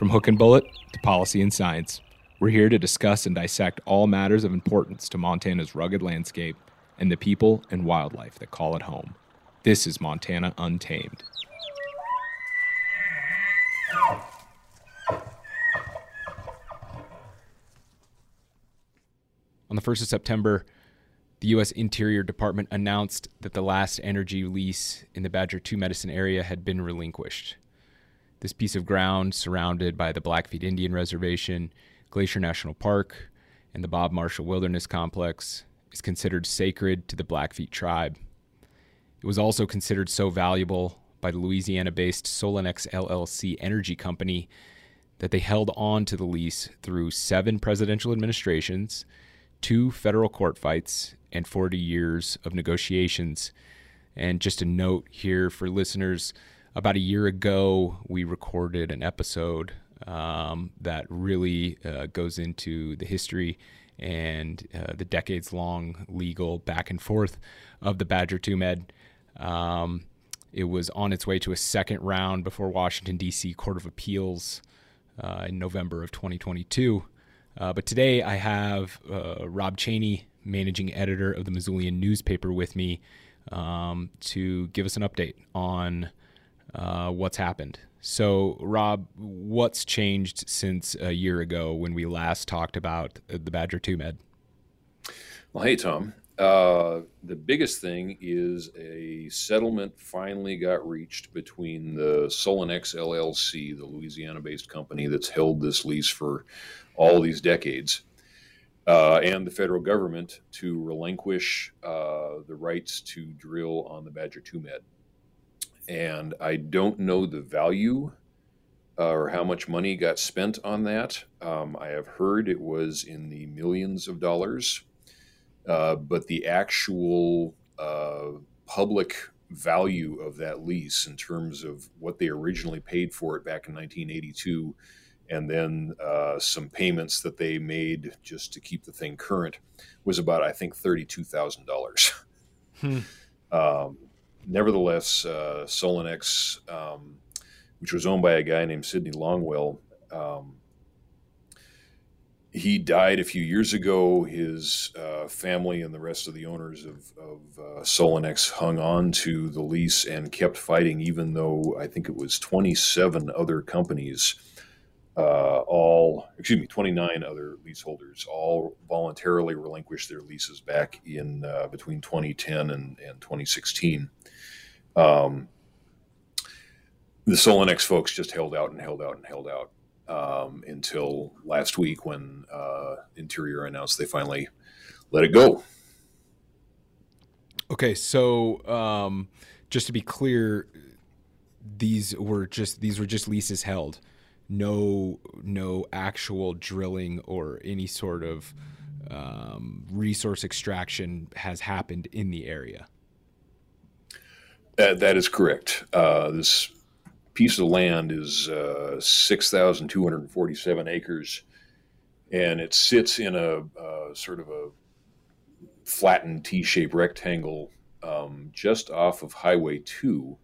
From hook and bullet to policy and science, we're here to discuss and dissect all matters of importance to Montana's rugged landscape and the people and wildlife that call it home. This is Montana Untamed. On the 1st of September, the U.S. Interior Department announced that the last energy lease in the Badger 2 Medicine area had been relinquished. This piece of ground, surrounded by the Blackfeet Indian Reservation, Glacier National Park, and the Bob Marshall Wilderness Complex, is considered sacred to the Blackfeet tribe. It was also considered so valuable by the Louisiana based Solenex LLC energy company that they held on to the lease through seven presidential administrations, two federal court fights, and 40 years of negotiations. And just a note here for listeners about a year ago, we recorded an episode um, that really uh, goes into the history and uh, the decades long legal back and forth of the Badger 2 Med. Um, it was on its way to a second round before Washington, D.C. Court of Appeals uh, in November of 2022. Uh, but today I have uh, Rob Chaney, managing editor of the Missoulian newspaper, with me um, to give us an update on uh, what's happened. So, Rob, what's changed since a year ago when we last talked about the Badger 2 Med? Well, hey, Tom. Uh, the biggest thing is a settlement finally got reached between the Solenex LLC, the Louisiana based company that's held this lease for all these decades, uh, and the federal government to relinquish uh, the rights to drill on the Badger 2 Med. And I don't know the value uh, or how much money got spent on that. Um, I have heard it was in the millions of dollars uh, but the actual uh, public value of that lease in terms of what they originally paid for it back in 1982 and then uh, some payments that they made just to keep the thing current was about i think $32000 hmm. um, nevertheless uh, um, which was owned by a guy named sidney longwell um, he died a few years ago. His uh, family and the rest of the owners of, of uh, hung on to the lease and kept fighting, even though I think it was 27 other companies, uh, all, excuse me, 29 other leaseholders, all voluntarily relinquished their leases back in uh, between 2010 and, and 2016. Um, the Solenex folks just held out and held out and held out um, until last week when uh, Interior announced they finally let it go. Okay, so um, just to be clear, these were just these were just leases held, no no actual drilling or any sort of um, resource extraction has happened in the area. That, that is correct. Uh, this piece of land is uh, 6,247 acres, and it sits in a uh, sort of a flattened T-shaped rectangle um, just off of Highway 2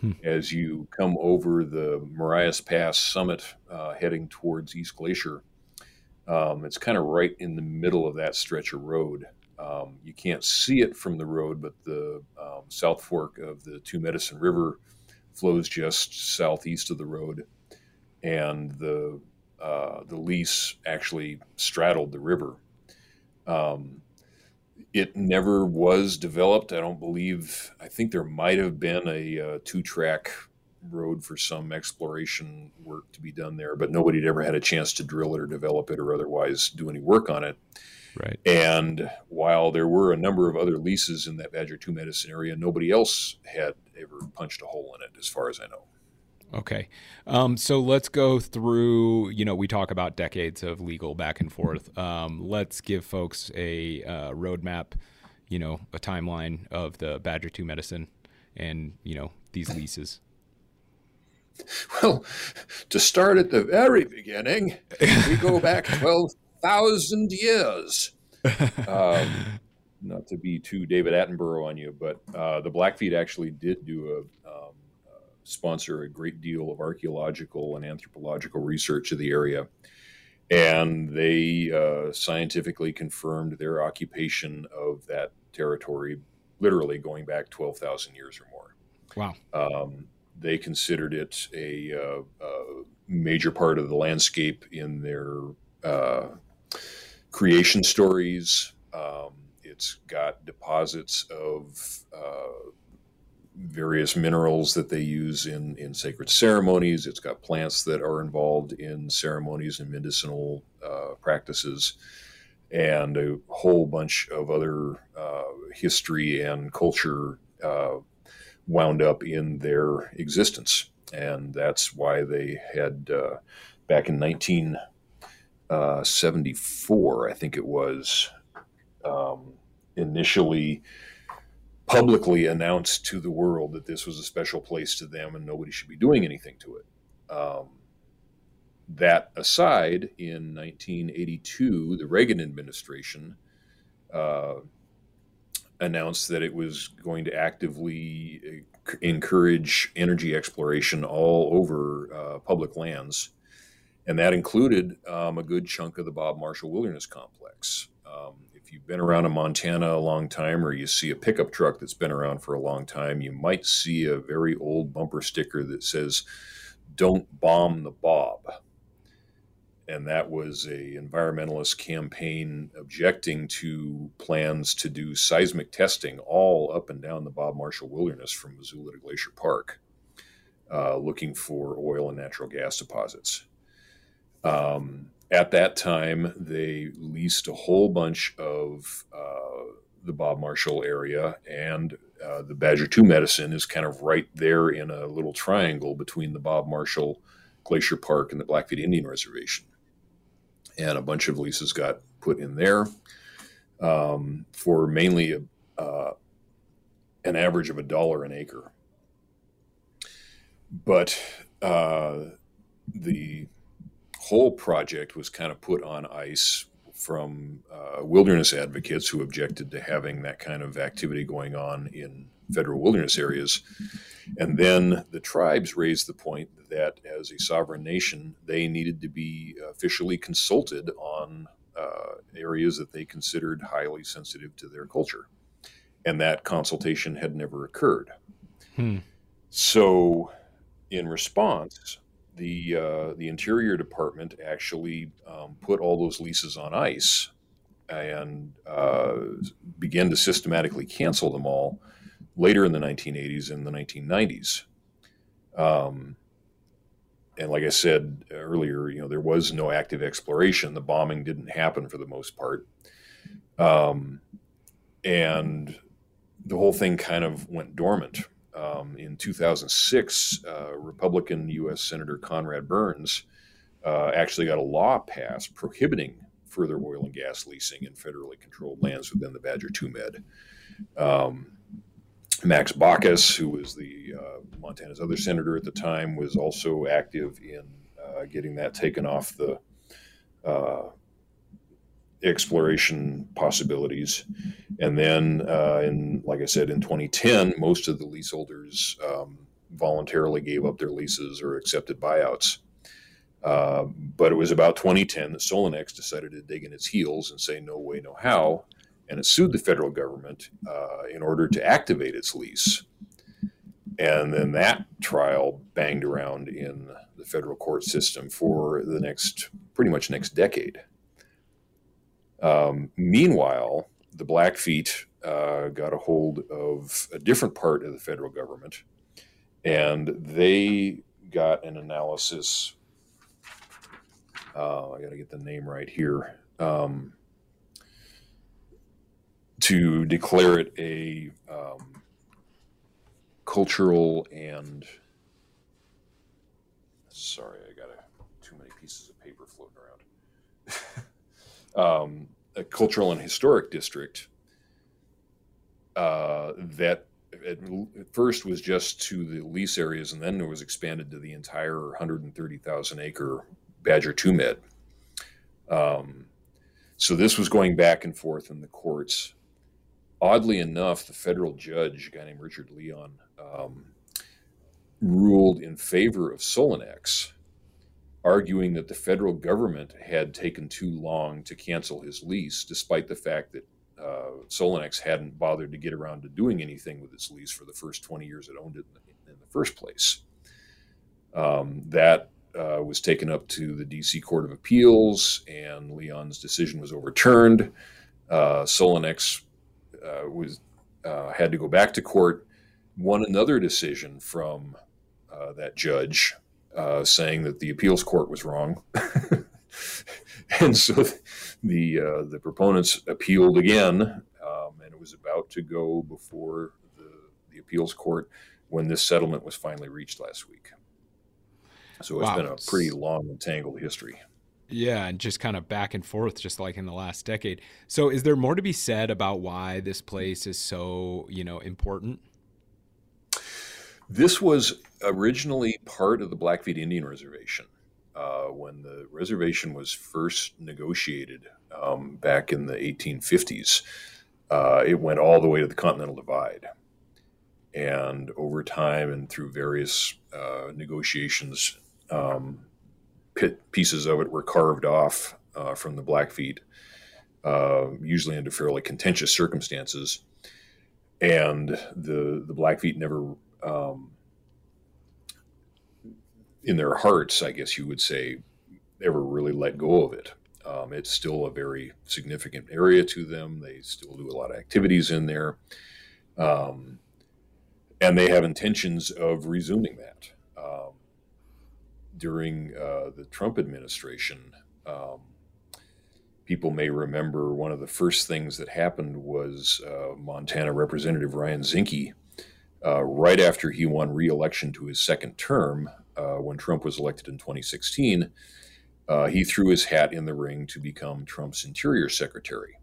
hmm. as you come over the Marias Pass summit uh, heading towards East Glacier. Um, it's kind of right in the middle of that stretch of road. Um, you can't see it from the road, but the um, South Fork of the Two Medicine River flows just southeast of the road, and the uh, the lease actually straddled the river. Um, it never was developed. I don't believe. I think there might have been a, a uh, two track road for some exploration work to be done there, but nobody had ever had a chance to drill it or develop it or otherwise do any work on it. Right. And while there were a number of other leases in that Badger 2 Medicine area, nobody else had ever punched a hole in it, as far as I know. Okay. Um, so let's go through, you know, we talk about decades of legal back and forth. Um, let's give folks a uh, roadmap, you know, a timeline of the Badger 2 medicine and, you know, these leases. Well, to start at the very beginning, we go back 12,000 years. Um, not to be too David Attenborough on you, but uh, the Blackfeet actually did do a, um, sponsor a great deal of archaeological and anthropological research of the area. And they uh, scientifically confirmed their occupation of that territory, literally going back 12,000 years or more. Wow. Um, they considered it a, uh, a, major part of the landscape in their uh, creation stories. Um, it's got deposits of uh, various minerals that they use in, in sacred ceremonies. It's got plants that are involved in ceremonies and medicinal uh, practices, and a whole bunch of other uh, history and culture uh, wound up in their existence. And that's why they had, uh, back in 1974, uh, I think it was, um, initially publicly announced to the world that this was a special place to them and nobody should be doing anything to it. Um, that aside, in 1982, the Reagan administration uh, announced that it was going to actively encourage energy exploration all over uh, public lands. And that included um, a good chunk of the Bob Marshall Wilderness Complex. Um, if you've been around in Montana a long time or you see a pickup truck that's been around for a long time, you might see a very old bumper sticker that says, Don't bomb the Bob. And that was a environmentalist campaign objecting to plans to do seismic testing all up and down the Bob Marshall Wilderness from Missoula to Glacier Park, uh, looking for oil and natural gas deposits. Um, at that time, they leased a whole bunch of uh, the Bob Marshall area, and uh, the Badger 2 medicine is kind of right there in a little triangle between the Bob Marshall Glacier Park and the Blackfeet Indian Reservation. And a bunch of leases got put in there um, for mainly a, uh, an average of a dollar an acre. But uh, the whole project was kind of put on ice from uh, wilderness advocates who objected to having that kind of activity going on in federal wilderness areas. And then the tribes raised the point that as a sovereign nation, they needed to be officially consulted on uh, areas that they considered highly sensitive to their culture. And that consultation had never occurred. Hmm. So, in response, the uh, the Interior Department actually um, put all those leases on ice and uh, began to systematically cancel them all later in the 1980s and the 1990s. Um, and like I said earlier, you know there was no active exploration. The bombing didn't happen for the most part, um, and the whole thing kind of went dormant um, in 2006, uh, Republican U.S. Senator Conrad Burns uh, actually got a law passed prohibiting further oil and gas leasing in federally controlled lands within the Badger 2 Med. Um, Max Baucus, who was the uh, Montana's other senator at the time, was also active in uh, getting that taken off the uh, exploration possibilities. And then, uh, in like I said, in 2010, most of the leaseholders um, voluntarily gave up their leases or accepted buyouts. Uh, but it was about 2010 that Solenex decided to dig in its heels and say no way, no how, and it sued the federal government uh, in order to activate its lease. And then that trial banged around in the federal court system for the next, pretty much next decade. Um, meanwhile, the Blackfeet uh, got a hold of a different part of the federal government, and they got an analysis. Uh, I got to get the name right here. Um, to declare it a um, cultural and sorry, I got a, too many pieces of paper floating around. um, a cultural and historic district uh, that at, first was just to the lease areas, and then it was expanded to the entire 130,000 acre Badger 2 Med. Um, so this was going back and forth in the courts. Oddly enough, the federal judge, a guy named Richard Leon, um, ruled in favor of Solenex, arguing that the federal government had taken too long to cancel his lease, despite the fact that uh, hadn't bothered to get around to doing anything with its lease for the first 20 years it owned it in the, in the first place. Um, that uh, was taken up to the DC Court of Appeals, and Leon's decision was overturned. Uh, uh, was uh, had to go back to court, won another decision from uh, that judge uh, saying that the appeals court was wrong. and so the uh, the proponents appealed again, um, and it was about to go before the, the appeals court when this settlement was finally reached last week. So it's wow. been a pretty long and tangled history. Yeah, and just kind of back and forth, just like in the last decade. So, is there more to be said about why this place is so, you know, important? This was originally part of the Blackfeet Indian Reservation uh, when the reservation was first negotiated um, back in the 1850s. Uh, it went all the way to the Continental Divide. And over time and through various uh, negotiations, um, pieces of it were carved off uh, from the Blackfeet, uh, usually under fairly contentious circumstances. And the the Blackfeet never um, in their hearts, I guess you would say, ever really let go of it. Um, it's still a very significant area to them. They still do a lot of activities in there. Um, and they have intentions of resuming that. Um, during uh, the Trump administration, um, people may remember one of the first things that happened was uh, Montana Representative Ryan Zinke, uh, right after he won re election to his second term, uh, when Trump was elected in 2016, uh, he threw his hat in the ring to become Trump's Interior Secretary.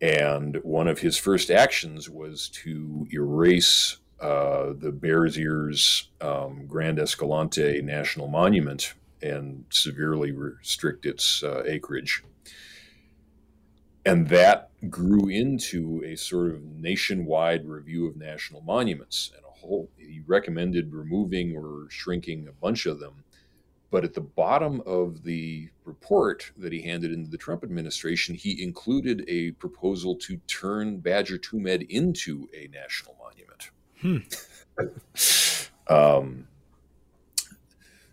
And one of his first actions was to erase uh, the Bears Ears um, Grand Escalante National Monument and severely restrict its uh, acreage. And that grew into a sort of nationwide review of national monuments. And a whole, he recommended removing or shrinking a bunch of them. But at the bottom of the report that he handed into the Trump administration, he included a proposal to turn Badger 2 Med into a national monument. Hmm. um,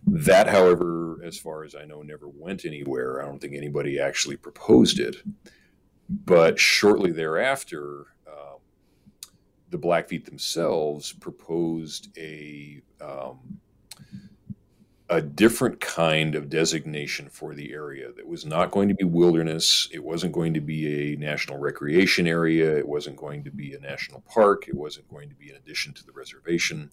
that, however, as far as I know, never went anywhere. I don't think anybody actually proposed it. But shortly thereafter, the Blackfeet themselves proposed a um, a different kind of designation for the area that was not going to be wilderness. It wasn't going to be a national recreation area. It wasn't going to be a national park. It wasn't going to be an addition to the reservation.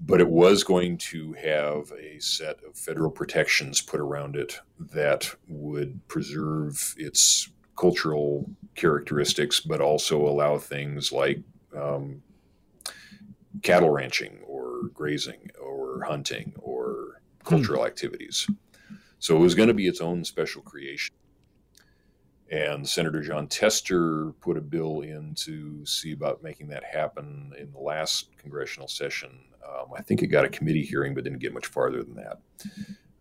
But it was going to have a set of federal protections put around it that would preserve its cultural characteristics, but also allow things like um, cattle ranching or grazing or hunting or cultural hmm. activities. So it was going to be its own special creation. And Senator Jon Tester put a bill in to see about making that happen in the last congressional session. Um, I think it got a committee hearing, but didn't get much farther than that.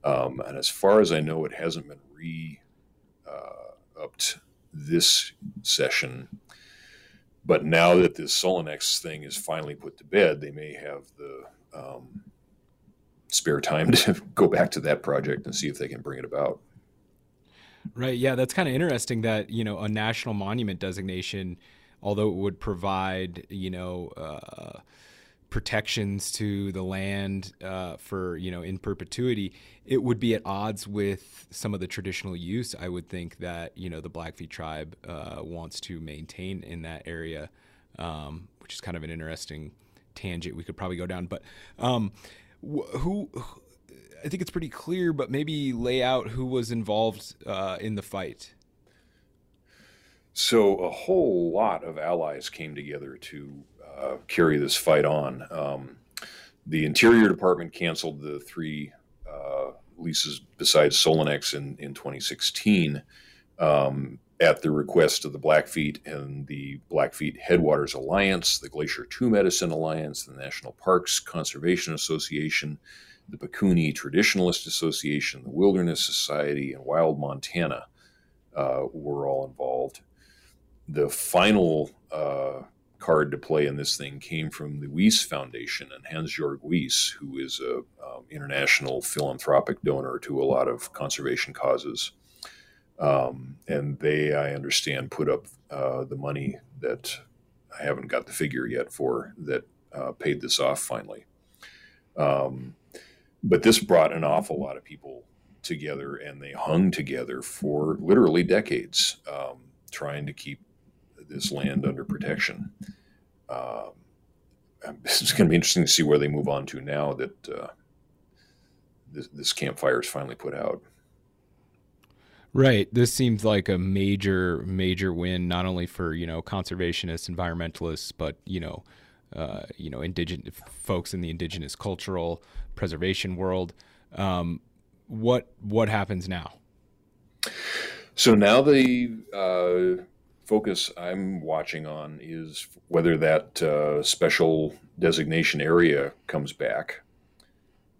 Um, and as far as I know, it hasn't been re uh, upped this session. But now that this Solenex thing is finally put to bed, they may have the um, spare time to go back to that project and see if they can bring it about. Right. Yeah, that's kind of interesting that you know a national monument designation, although it would provide you know. Uh, protections to the land uh, for you know in perpetuity, it would be at odds with some of the traditional use. I would think that you know the Blackfeet tribe uh, wants to maintain in that area, um, which is kind of an interesting tangent we could probably go down. But um, who, I think it's pretty clear, but maybe lay out who was involved uh, in the fight. So a whole lot of allies came together to uh, carry this fight on. Um, the Interior Department canceled the three uh, leases besides Solenex in, in 2016. Um, at the request of the Blackfeet and the Blackfeet Headwaters Alliance, the Glacier Two Medicine Alliance, the National Parks Conservation Association, the Pikuni Traditionalist Association, the Wilderness Society, and Wild Montana uh, were all involved. The final uh, card to play in this thing came from the Wyss Foundation and Hans-Georg Wyss, who is a um, international philanthropic donor to a lot of conservation causes. Um, and they, I understand, put up uh, the money that I haven't got the figure yet for that uh, paid this off finally. Um, but this brought an awful lot of people together, and they hung together for literally decades, um, trying to keep this land under protection. Um, it's going to be interesting to see where they move on to now that uh, this, this campfire is finally put out. Right. This seems like a major, major win, not only for you know conservationists, environmentalists, but you know, uh, you know, indigenous folks in the indigenous cultural preservation world. Um, what what happens now? So now the uh, focus I'm watching on is whether that uh, special designation area comes back.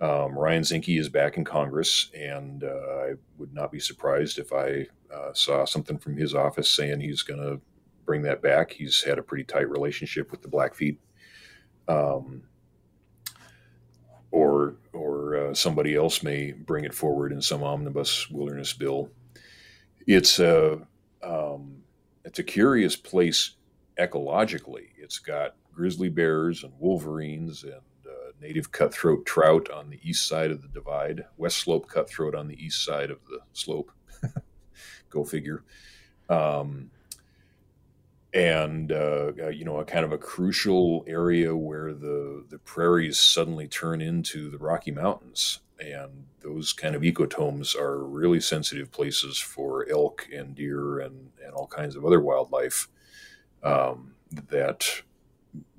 Um, Ryan Zinke is back in Congress, and uh, I would not be surprised if I uh, saw something from his office saying he's going to bring that back. He's had a pretty tight relationship with the Blackfeet. Um, or or uh, somebody else may bring it forward in some omnibus wilderness bill. It's a um, it's a curious place ecologically. It's got grizzly bears and wolverines and uh, native cutthroat trout on the east side of the divide, west slope cutthroat on the east side of the slope. Go figure. Um, and uh, uh, you know a kind of a crucial area where the the prairies suddenly turn into the Rocky Mountains, and those kind of ecotones are really sensitive places for elk and deer and and all kinds of other wildlife. Um, that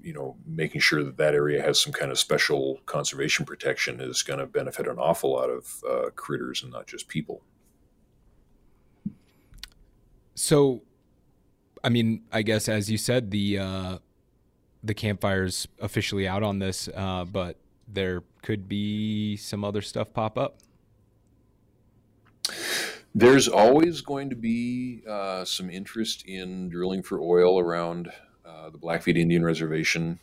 you know making sure that that area has some kind of special conservation protection is going to benefit an awful lot of uh, critters and not just people. So I mean, I guess as you said, the uh, the campfire's officially out on this, uh, but there could be some other stuff pop up. There's always going to be uh, some interest in drilling for oil around uh, the Blackfeet Indian Reservation.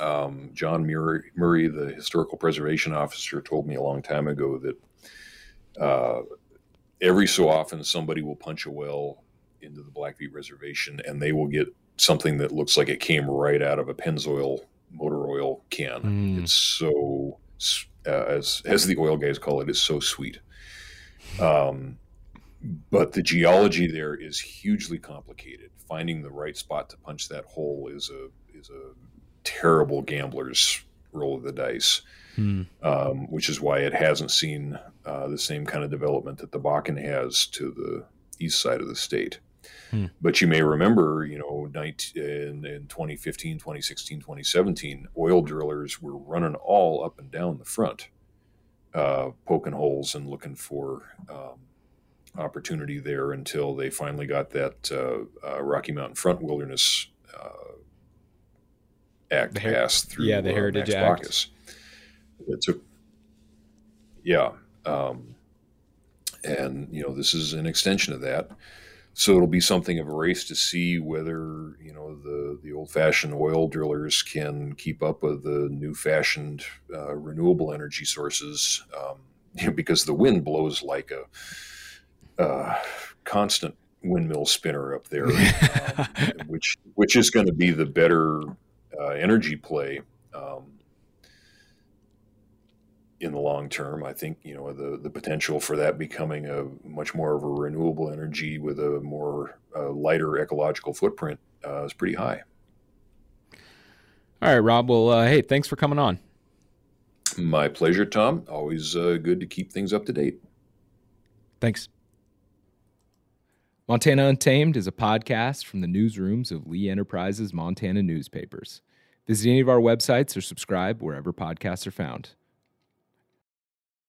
Um, John Murray, Murray, the historical preservation officer, told me a long time ago that uh, every so often somebody will punch a well into the Blackfeet Reservation, and they will get something that looks like it came right out of a Pennzoil motor oil can. Mm. It's so, uh, as as the oil guys call it, it's so sweet. Um, but the geology there is hugely complicated. Finding the right spot to punch that hole is a is a terrible gambler's roll of the dice. Hmm. Um, which is why it hasn't seen uh, the same kind of development that the Bakken has to the east side of the state. Hmm. But you may remember, you know, in, in 2015, 2016, 2017, oil drillers were running all up and down the front, uh, poking holes and looking for um, opportunity there until they finally got that uh, uh, Rocky Mountain Front Wilderness uh, Act her- passed through. Yeah, the uh, Heritage Act. Baucus. It took, yeah. Um, and, you know, this is an extension of that so it'll be something of a race to see whether you know the the old fashioned oil drillers can keep up with the new fashioned uh, renewable energy sources um, you know, because the wind blows like a uh, constant windmill spinner up there um, which which is going to be the better uh, energy play um, in the long term, I think you know the the potential for that becoming a much more of a renewable energy with a more uh, lighter ecological footprint uh, is pretty high. All right, Rob. Well, uh, hey, thanks for coming on. My pleasure, Tom. Always uh, good to keep things up to date. Thanks. Montana Untamed is a podcast from the newsrooms of Lee Enterprises Montana newspapers. Visit any of our websites or subscribe wherever podcasts are found.